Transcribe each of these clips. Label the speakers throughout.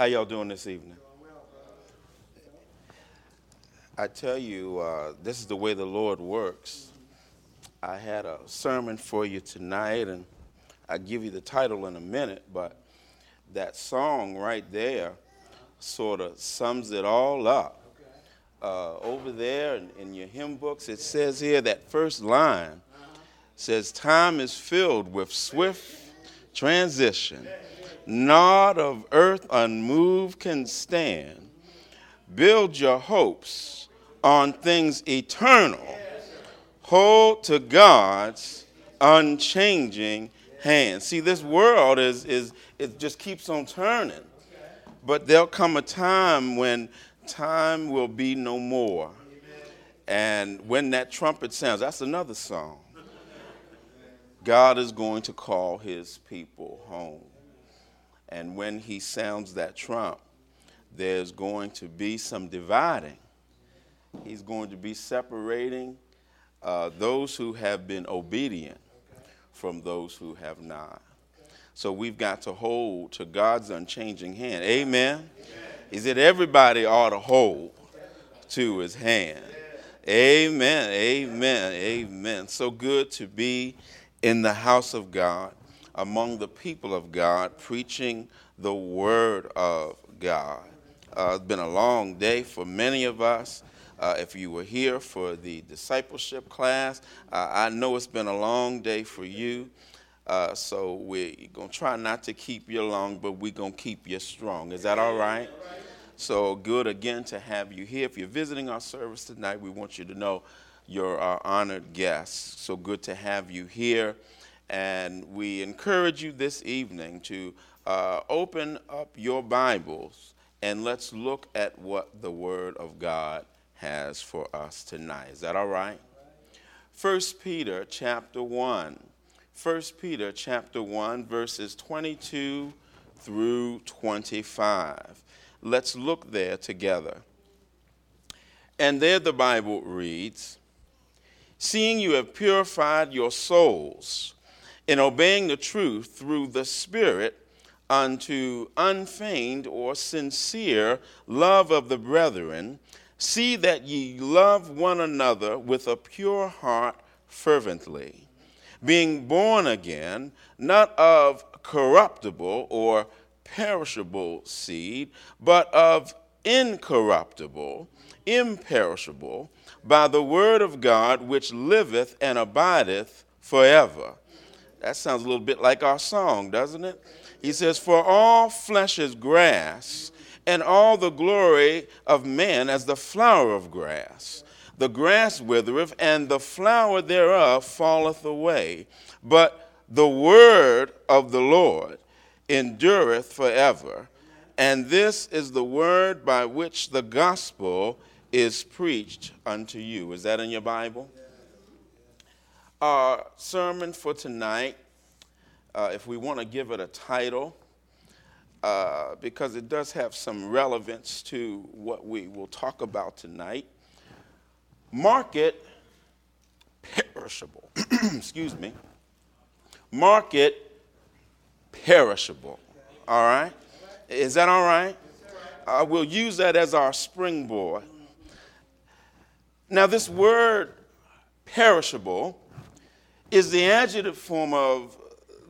Speaker 1: How y'all doing this evening? I tell you, uh, this is the way the Lord works. I had a sermon for you tonight, and I'll give you the title in a minute, but that song right there sort of sums it all up. Uh, over there in, in, your hymn books, it says here that first line says, Time is filled with swift transition. Not of earth unmoved can stand. Build your hopes on things eternal, hold to God's unchanging hand. See, this world is, is it just keeps on turning. But there'll come a time when time will be no more. And when that trumpet sounds, that's another song. God is going to call his people home. And when he sounds that trump, there's going to be some dividing He's going to be separating uh, those who have been obedient from those who have not. So we've got to hold to God's unchanging hand. Amen. Amen. Is it everybody ought to hold to his hand? Amen. Amen. Amen. So good to be in the house of God, among the people of God, preaching the word of God. Uh, it's been a long day for many of us. Uh, if you were here for the discipleship class, uh, I know it's been a long day for you. Uh, so we're going to try not to keep you long, but we're going to keep you strong. Is that all right? So good again to have you here. If you're visiting our service tonight, we want you to know you're our honored guest. So good to have you here. And we encourage you this evening to uh, open up your Bibles and let's look at what the Word of God has for us tonight. Is that all right? 1 Peter chapter 1. 1 Peter chapter 1 verses 22 through 25. Let's look there together. And there the Bible reads, Seeing you have purified your souls in obeying the truth through the Spirit unto unfeigned or sincere love of the brethren, See that ye love one another with a pure heart fervently, being born again, not of corruptible or perishable seed, but of incorruptible, imperishable, by the word of God which liveth and abideth forever. That sounds a little bit like our song, doesn't it? He says, For all flesh is grass and all the glory of man as the flower of grass. The grass withereth, and the flower thereof falleth away. But the word of the Lord endureth forever. And this is the word by which the gospel is preached unto you. Is that in your Bible? Our sermon for tonight, uh, if we want to give it a title, uh, because it does have some relevance to what we will talk about tonight. Market perishable. Excuse me. Market perishable. All right? Is that all right? Uh, we'll use that as our springboard. Now, this word perishable is the adjective form of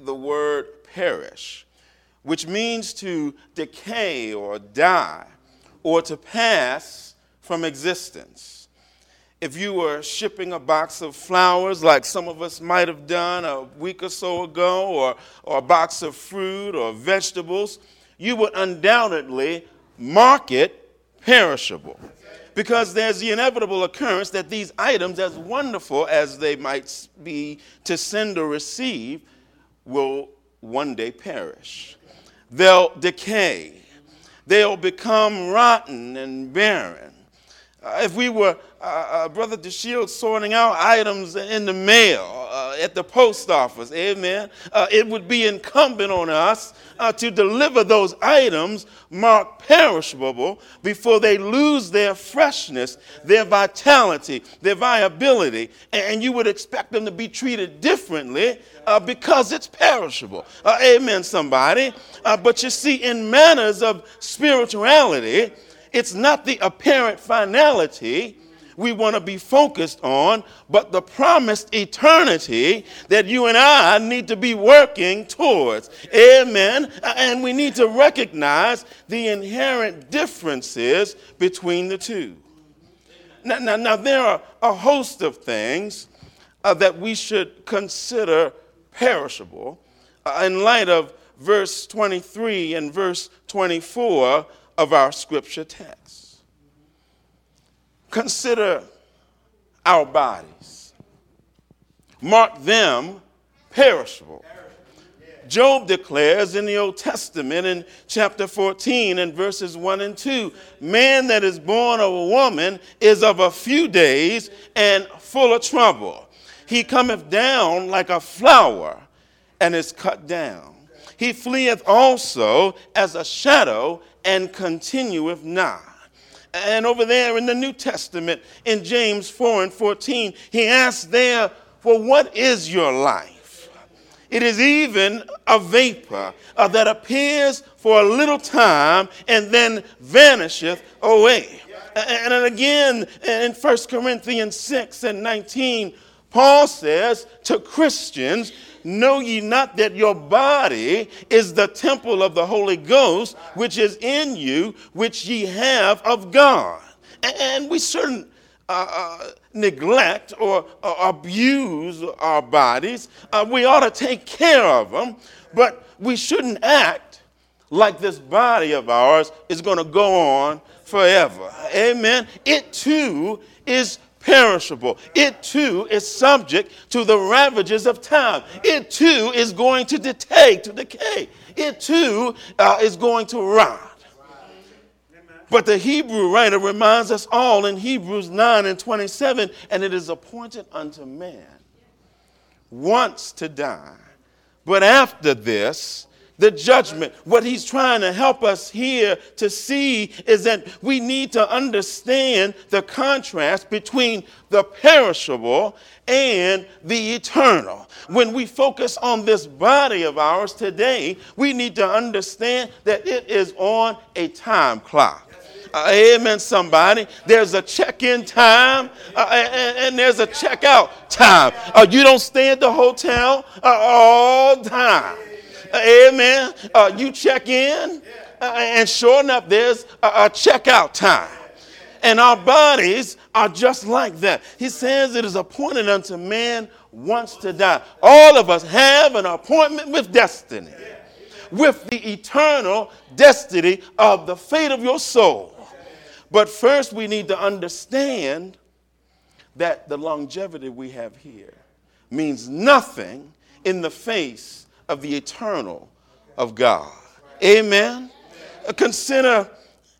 Speaker 1: the word perish which means to decay or die or to pass from existence. If you were shipping a box of flowers, like some of us might have done a week or so ago, or, or a box of fruit or vegetables, you would undoubtedly mark it perishable. Because there's the inevitable occurrence that these items, as wonderful as they might be to send or receive, will one day perish they'll decay, they'll become rotten and barren. Uh, if we were, uh, uh, Brother DeShield, sorting out items in the mail, uh, at the post office. Amen. Uh, it would be incumbent on us to deliver those items marked perishable before they lose their freshness, their vitality, their viability. And you would expect them to be treated differently because it's perishable. Amen, somebody. But you see, in matters of spirituality, it's not the apparent finality we want to be focused on, but the promised eternity that you and I need to be working towards. Amen. And we need to recognize the inherent differences between the two. Now, now, now there are a host of things uh, that we should consider perishable uh, in light of verse 23 and verse 24 of our scripture text. Consider our bodies, mark them perishable. Job declares in the Old Testament in chapter 14 and verses 1 and 2 Man that is born of a woman is of a few days and full of trouble. He cometh down like a flower and is cut down. He fleeth also as a shadow and continueth not. And over there in the New Testament, in James 4 and 14, he asks there, For what is your life? It is even a vapor uh, that appears for a little time and then vanisheth away. And, and again, in 1 Corinthians 6 and 19, Paul says to Christians, Know ye not that your body is the temple of the Holy Ghost, which is in you, which ye have of God? And we shouldn't uh, uh, neglect or uh, abuse our bodies. Uh, we ought to take care of them, but we shouldn't act like this body of ours is going to go on forever. Amen. It too is perishable. It too is subject to the ravages of time. It too is going to decay, to decay. It too uh, is going to rot. But the Hebrew writer reminds us all in Hebrews 9 and 27 and it is appointed unto man once to die, but after this, the judgment. What he's trying to help us here to see is that we need to understand the contrast between the perishable and the eternal. When we focus on this body of ours today, we need to understand that it is on a time clock. Uh, amen, somebody. There's a check in time uh, and, and, there's a check out time. Uh, you don't stay at the hotel uh, all time. Amen. Uh, you check in, uh, and sure enough, there's a, a checkout time. And our bodies are just like that. He says it is appointed unto man once to die. All of us have an appointment with destiny, with the eternal destiny of the fate of your soul. But first, we need to understand that the longevity we have here means nothing in the face of the eternal of God. Amen. Consider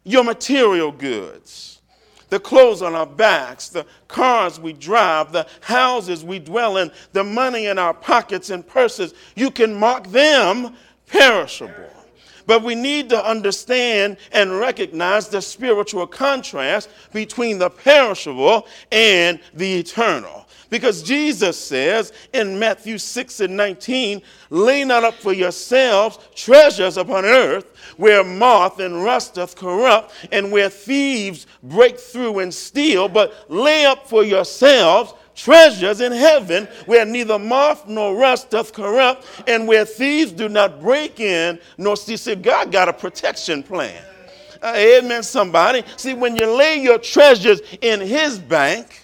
Speaker 1: your material goods, the clothes on our backs, the cars we drive, the houses we dwell in, the money in our pockets and purses. You can mark them perishable. But we need to understand and recognize the spiritual contrast between the perishable and the eternal. Because Jesus says in Matthew 6 and 19, lay not up for yourselves treasures upon earth where moth and rust doth corrupt and where thieves break through and steal, but lay up for yourselves treasures in heaven where neither moth nor rust doth corrupt and where thieves do not break in nor steal. See, God got a protection plan. Uh, amen, somebody. See, when you lay your treasures in his bank,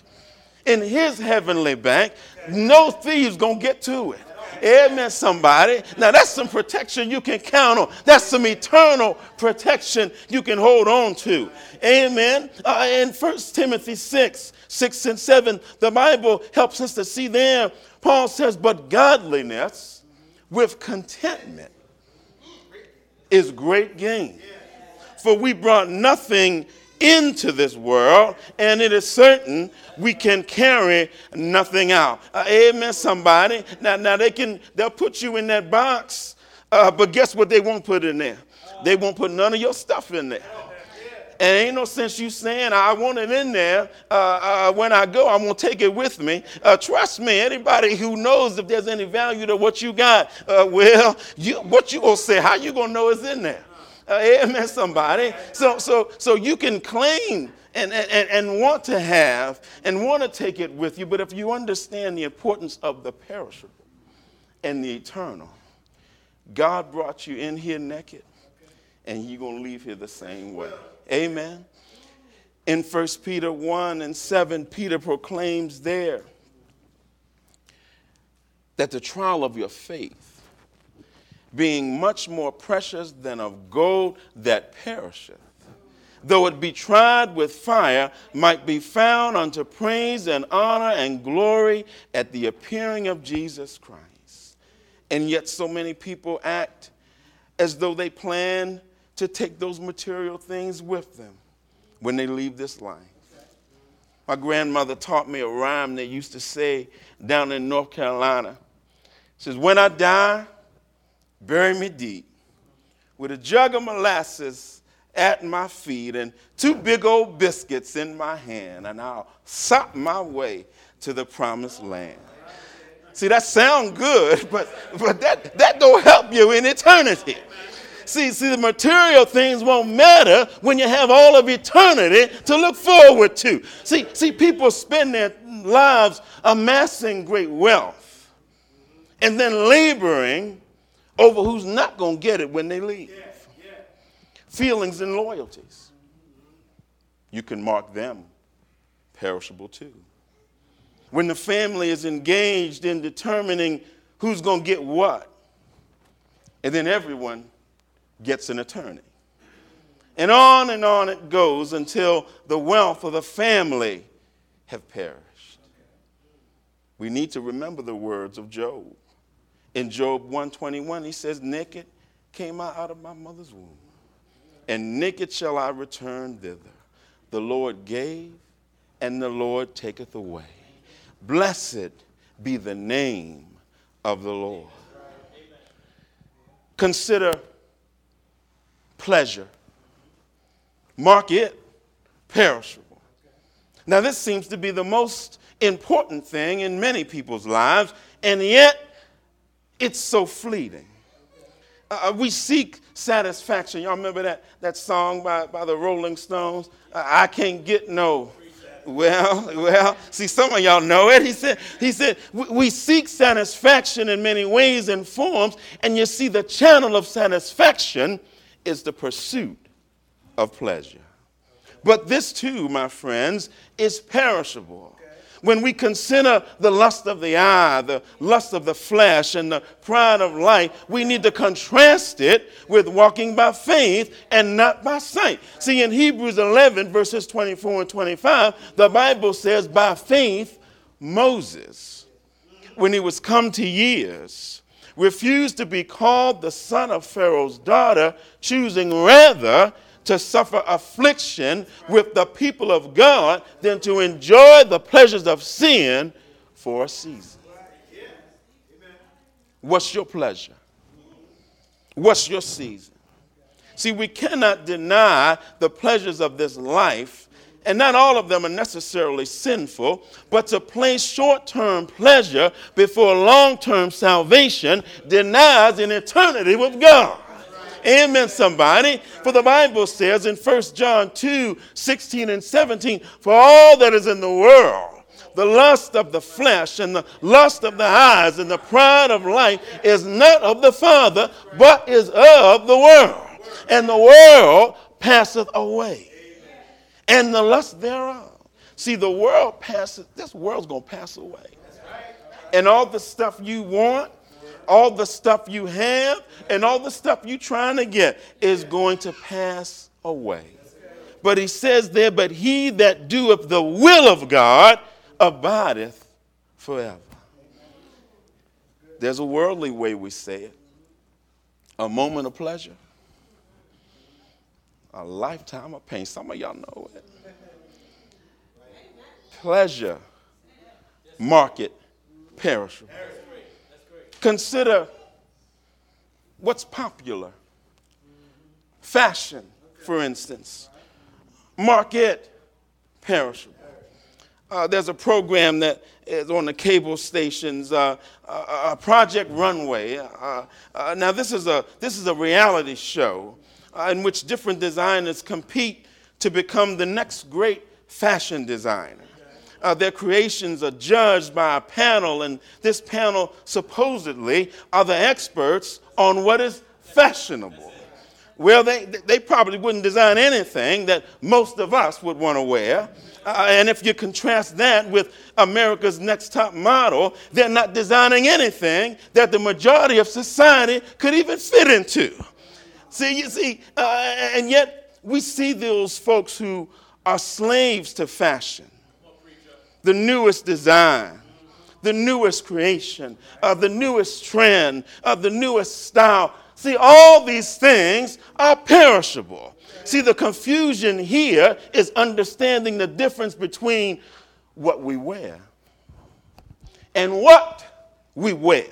Speaker 1: in his heavenly bank. No thieves gonna get to it. Amen, somebody. Now that's some protection you can count on. That's some eternal protection you can hold on to. Amen. Uh, in 1 Timothy 6, 6 and 7, the Bible helps us to see there. Paul says, But godliness with contentment is great gain. For we brought nothing into this world, and it is certain we can carry nothing out. Uh, amen, somebody. Now, now they can they'll put you in that box, uh, but guess what? They won't put in there. They won't put none of your stuff in there. And ain't no sense you saying, I want it in there. Uh, uh, when I go, I'm to take it with me. Uh, trust me, anybody who knows if there's any value to what you got, uh, well, you, what you to say? How you to know it's in there? Uh, amen, somebody. So, so, so you can claim and, and, and want to have and want to take it with you, but if you understand the importance of the perishable and the eternal, God brought you in here naked, and you're going to leave here the same way. Amen. In 1 Peter 1 and 7, Peter proclaims there that the trial of your faith being much more precious than of gold that perisheth, though it be tried with fire, might be found unto praise and honor and glory at the appearing of Jesus Christ. And yet, so many people act as though they plan to take those material things with them when they leave this life. My grandmother taught me a rhyme they used to say down in North Carolina. It says, When I die, bury me deep with a jug of molasses at my feet and two big old biscuits in my hand, and I'll sop my way to the promised land. See, that sounds good, but, but that, that don't help you in eternity. See, see, the material things won't matter when you have all of eternity to look forward to. See, see, people spend their lives amassing great wealth and then laboring over who's not going to get it when they leave. Yeah, yeah. Feelings and loyalties. You can mark them perishable too. When the family is engaged in determining who's going to get what, and then everyone gets an attorney. And on and on it goes until the wealth of the family have perished. We need to remember the words of Job. In Job 121, he says, Naked came I out of my mother's womb, and naked shall I return thither. The Lord gave, and the Lord taketh away. Blessed be the name of the Lord. Consider pleasure. Mark it perishable. Now, this seems to be the most important thing in many people's lives, and yet it's so fleeting. Uh, uh, we seek satisfaction. Y'all remember that, that song by, by the Rolling Stones? Uh, I can't get no. Well, well, see, some of y'all know it. He said, he said, we seek satisfaction in many ways and forms, and you see, the channel of satisfaction is the pursuit of pleasure. But this too, my friends, is perishable when we consider the lust of the eye, the lust of the flesh, and the pride of life, we need to contrast it with walking by faith and not by sight. See, in Hebrews 11, verses 24 and 25, the Bible says, By faith, Moses, when he was come to years, refused to be called the son of Pharaoh's daughter, choosing rather to suffer affliction with the people of God than to enjoy the pleasures of sin for a season. What's your pleasure? What's your season? See, we cannot deny the pleasures of this life, and not all of them are necessarily sinful, but to place short term pleasure before long term salvation denies an eternity with God. Amen, somebody. For the Bible says in 1 John 2 16 and 17, For all that is in the world, the lust of the flesh and the lust of the eyes and the pride of life is not of the Father, but is of the world. And the world passeth away, and the lust thereof. See, the world passes, this world's going to pass away. And all the stuff you want, all the stuff you have and all the stuff you're trying to get is going to pass away. But he says there, but he that doeth the will of God abideth forever. There's a worldly way we say it a moment of pleasure, a lifetime of pain. Some of y'all know it. Pleasure, market, perishable. Consider what's popular. Fashion, for instance. Market, perishable. Uh, there's a program that is on the cable stations, uh, uh, Project Runway. Uh, uh, now, this is, a, this is a reality show uh, in which different designers compete to become the next great fashion designer. Their creations are judged by a panel, and this panel supposedly are the experts on what is fashionable. Well, they, they probably wouldn't design anything that most of us would want to wear. Uh, and if you contrast that with America's Next Top Model, they're not designing anything that the majority of society could even fit into. See, you see, uh, and yet we see those folks who are slaves to fashion, the newest design, the newest creation, uh, the newest trend, uh, the newest style See, all these things are perishable. See, the confusion here is understanding the difference between what we wear and what we wear.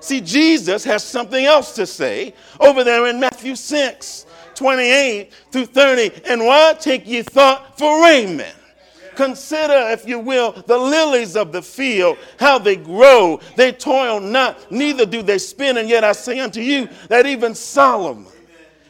Speaker 1: See, Jesus has something else to say over there in Matthew 6 28 through 30. And why take ye thought for raiment? Consider, if you will, the lilies of the field, how they grow. They toil not, neither do they spin. And yet I say unto you that even Solomon,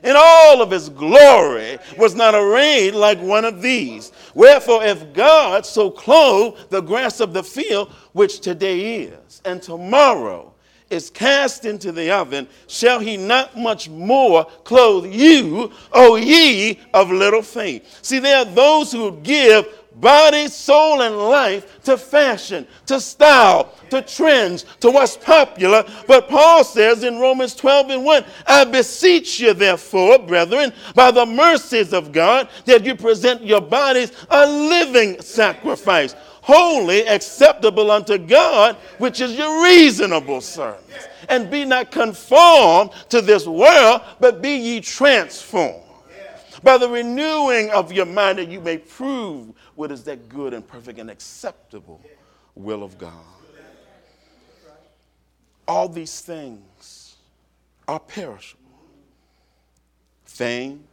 Speaker 1: in all of his glory, was not arrayed like one of these. Wherefore, if God so clothe the grass of the field, which today is, and tomorrow is cast into the oven, shall he not much more clothe you, O ye of little faith? See, there are those who give body, soul, and life to fashion, to style, to trends, to what's popular. But Paul says in Romans 12 and 1, I beseech you, therefore, brethren, by the mercies of God, that you present your bodies a living sacrifice, holy, acceptable unto God, which is your reasonable service. And be not conformed to this world, but be ye transformed by the renewing of your mind that you may prove what is that good and perfect and acceptable will of God. All these things are perishable fame,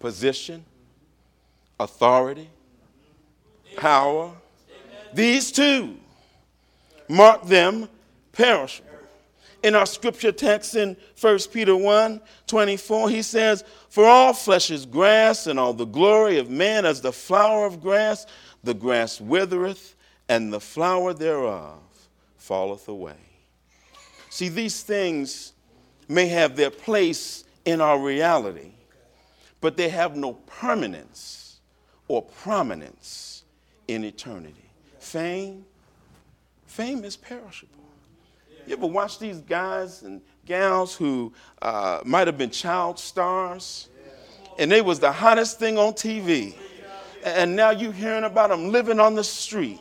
Speaker 1: position, authority, power. These too mark them perishable in our scripture text in 1 Peter 1 24, he says, For all flesh is grass, and all the glory of man as the flower of grass. The grass withereth, and the flower thereof falleth away. See, these things may have their place in our reality, but they have no permanence or prominence in eternity. Fame, fame is perishable. You ever watch these guys and gals who uh, might have been child stars? And they was the hottest thing on TV. And now you're hearing about them living on the street.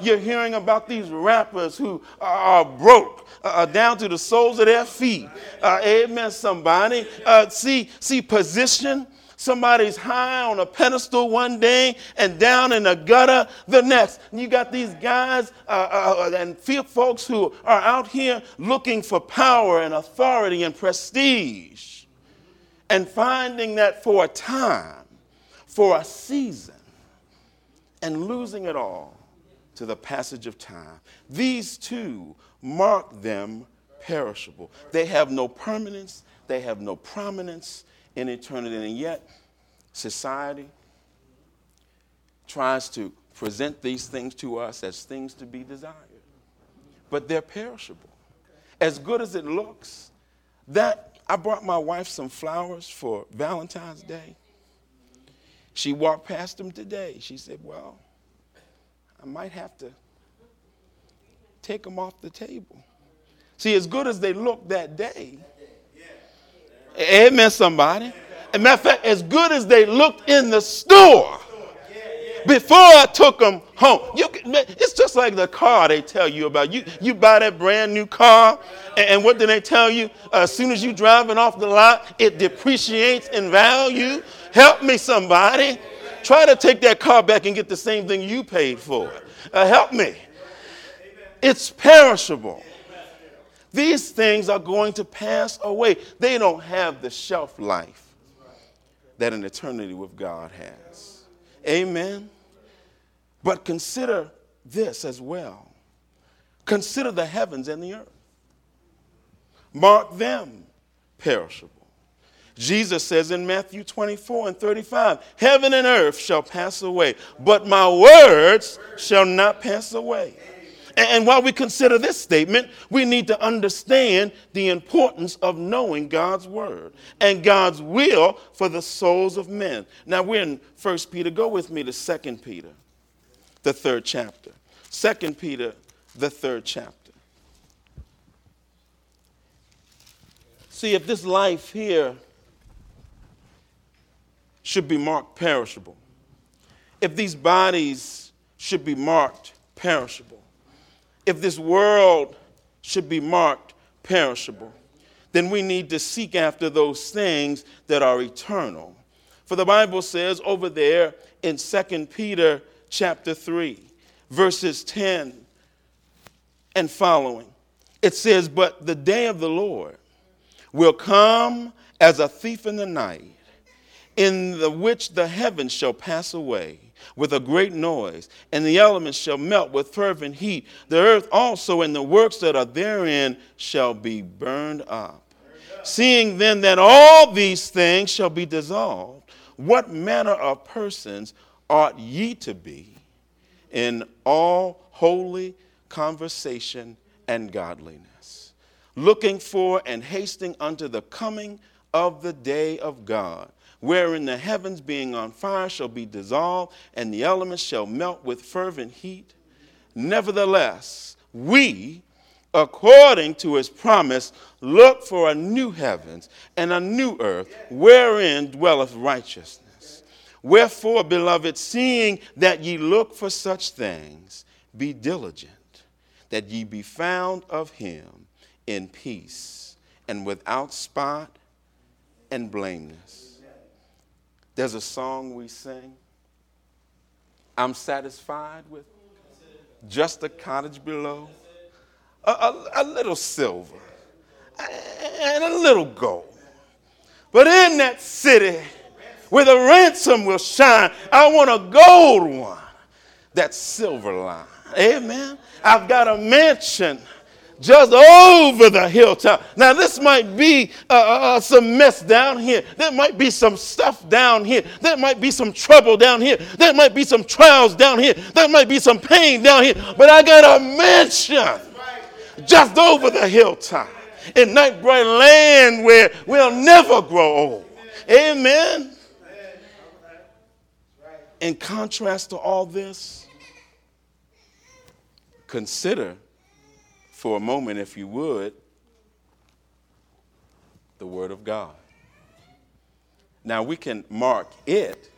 Speaker 1: You're hearing about these rappers who are broke uh, uh, down to the soles of their feet. Uh, amen, somebody. Uh, see, see, position Somebody's high on a pedestal one day and down in the gutter the next. You got these guys uh, uh, uh and folks who are out here looking for power and authority and prestige and finding that for a time, for a season, and losing it all to the passage of time. These too mark them perishable. They have no permanence, they have no prominence, in eternity. And yet, society tries to present these things to us as things to be desired. But they're perishable. As good as it looks, that I brought my wife some flowers for Valentine's Day. She walked past them today. She said, Well, I might have to take them off the table. See, as good as they look that day, Amen, somebody. As a matter of fact, as good as they looked in the store, before I took them home. You, it's just like the car they tell you about. You, you buy that brand new car, and, and what do they tell you? Uh, as soon as you driving off the lot, it depreciates in value. Help me, somebody. Try to take that car back and get the same thing you paid for. Uh, help me. It's perishable. These things are going to pass away. They don't have the shelf life that an eternity with God has. Amen. But consider this as well. Consider the heavens and the earth. Mark them perishable. Jesus says in Matthew 24 and 35, Heaven and earth shall pass away, but my words shall not pass away. And while we consider this statement, we need to understand the importance of knowing God's word and God's will for the souls of men. Now we're in 1 Peter. Go with me to 2 Peter, the third chapter. 2 Peter, the third chapter. See, if this life here should be marked perishable, if these bodies should be marked perishable, if this world should be marked perishable, then we need to seek after those things that are eternal. For the Bible says over there in 2 Peter chapter 3, verses 10 and following, it says, But the day of the Lord will come as a thief in the night, in the which the heavens shall pass away with a great noise, and the elements shall melt with fervent heat. The earth also and the works that are therein shall be burned up. Seeing then that all these things shall be dissolved, what manner of persons ought ye to be in all holy conversation and godliness, looking for and hasting unto the coming of the day of God? Wherein the heavens being on fire shall be dissolved, and the elements shall melt with fervent heat. Nevertheless, we, according to his promise, look for a new heavens and a new earth, wherein dwelleth righteousness. Wherefore, beloved, seeing that ye look for such things, be diligent, that ye be found of him in peace and without spot and blameless. There's a song we sing. I'm satisfied with just a cottage below, a, a, a little silver, and a little gold. But in that city where the ransom will shine, I want a gold one, that silver line. Amen. I've got a mansion just over the hilltop. Now, this might be uh, uh, uh, some mess down here. There might be some stuff down here. There might be some trouble down here. There might be some trials down here. There might be some pain down here. But I got a mansion just over the hilltop in night bright land where we'll never grow old. Amen. In contrast to all this, consider for a moment, if you would, the Word of God. Now we can mark it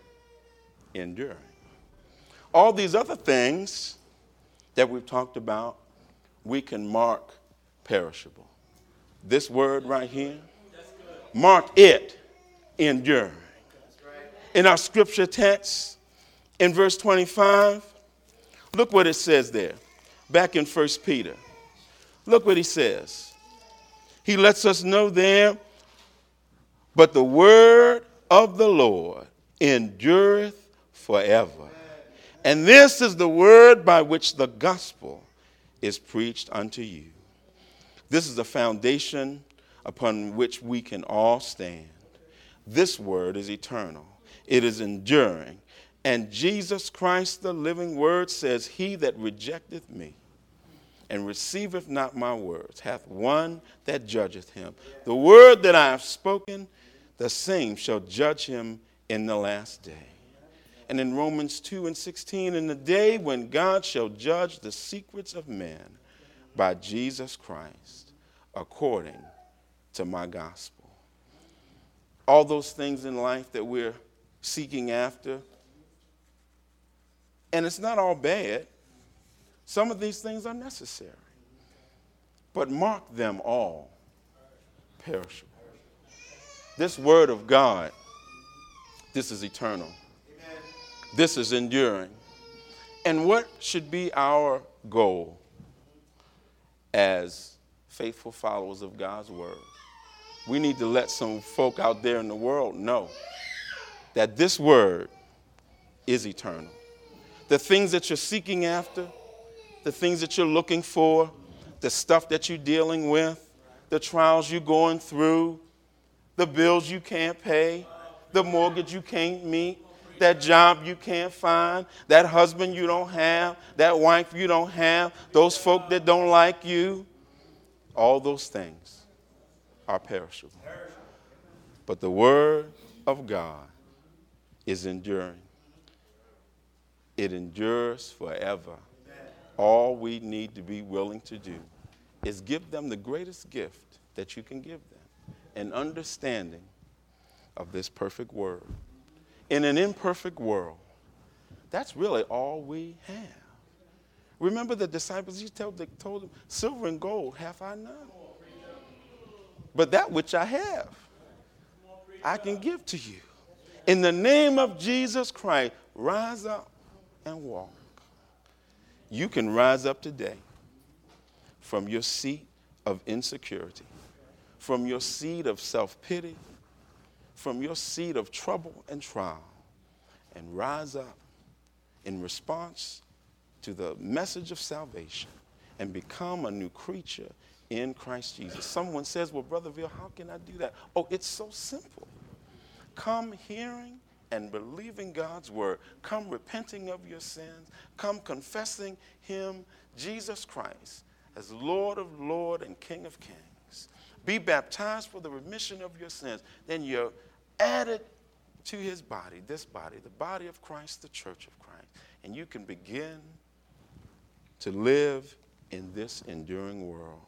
Speaker 1: enduring. All these other things that we've talked about, we can mark perishable. This word right here, mark it enduring. In our scripture text, in verse 25, look what it says there, back in 1 Peter. Look what he says. He lets us know there, but the word of the Lord endureth forever. And this is the word by which the gospel is preached unto you. This is the foundation upon which we can all stand. This word is eternal, it is enduring. And Jesus Christ, the living word, says, He that rejecteth me and receiveth not my words, hath one that judgeth him. The word that I have spoken, the same shall judge him in the last day. And in Romans 2 and 16, in the day when God shall judge the secrets of men by Jesus Christ, according to my gospel. All those things in life that we're seeking after, And it's not all bad. Some of these things are necessary. But mark them all perishable. This word of God, this is eternal. This is enduring. And what should be our goal as faithful followers of God's word? We need to let some folk out there in the world know that this word is eternal. The things that you're seeking after, the things that you're looking for, the stuff that you're dealing with, the trials you're going through, the bills you can't pay, the mortgage you can't meet, that job you can't find, that husband you don't have, that wife you don't have, those folk that don't like you, all those things are perishable. But the Word of God is enduring, it endures forever. All we need to be willing to do is give them the greatest gift that you can give them an understanding of this perfect Word in an imperfect world. That's really all we have. Remember the disciples, he told, told them, Silver and gold have I none. But that which I have, I can give to you. In the name of Jesus Christ, rise up and walk. You can rise up today from your seat of insecurity, from your seat of self pity, from your seat of trouble and trial and rise up in response to the message of salvation and become a new creature in Christ Jesus. Someone says, Well, Brother Ville, how can I do that? Oh, it's so simple. Come hearing and believing God's word. Come repenting of your sins. Come confessing Him, Jesus Christ, as Lord of Lord and King of Kings. Be baptized for the remission of your sins. Then you're added to his body, this body, the body of Christ, the church of Christ. And you can begin to live in this enduring world.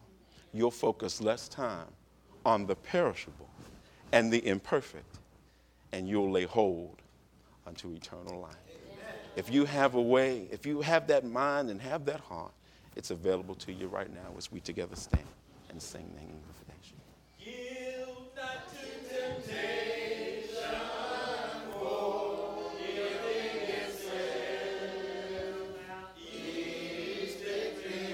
Speaker 1: You'll focus less time on the perishable and the imperfect, and you'll lay hold unto eternal life. Amen. If you have a way, if you have that mind and have that heart, it's available to you right now as we together stand and sing the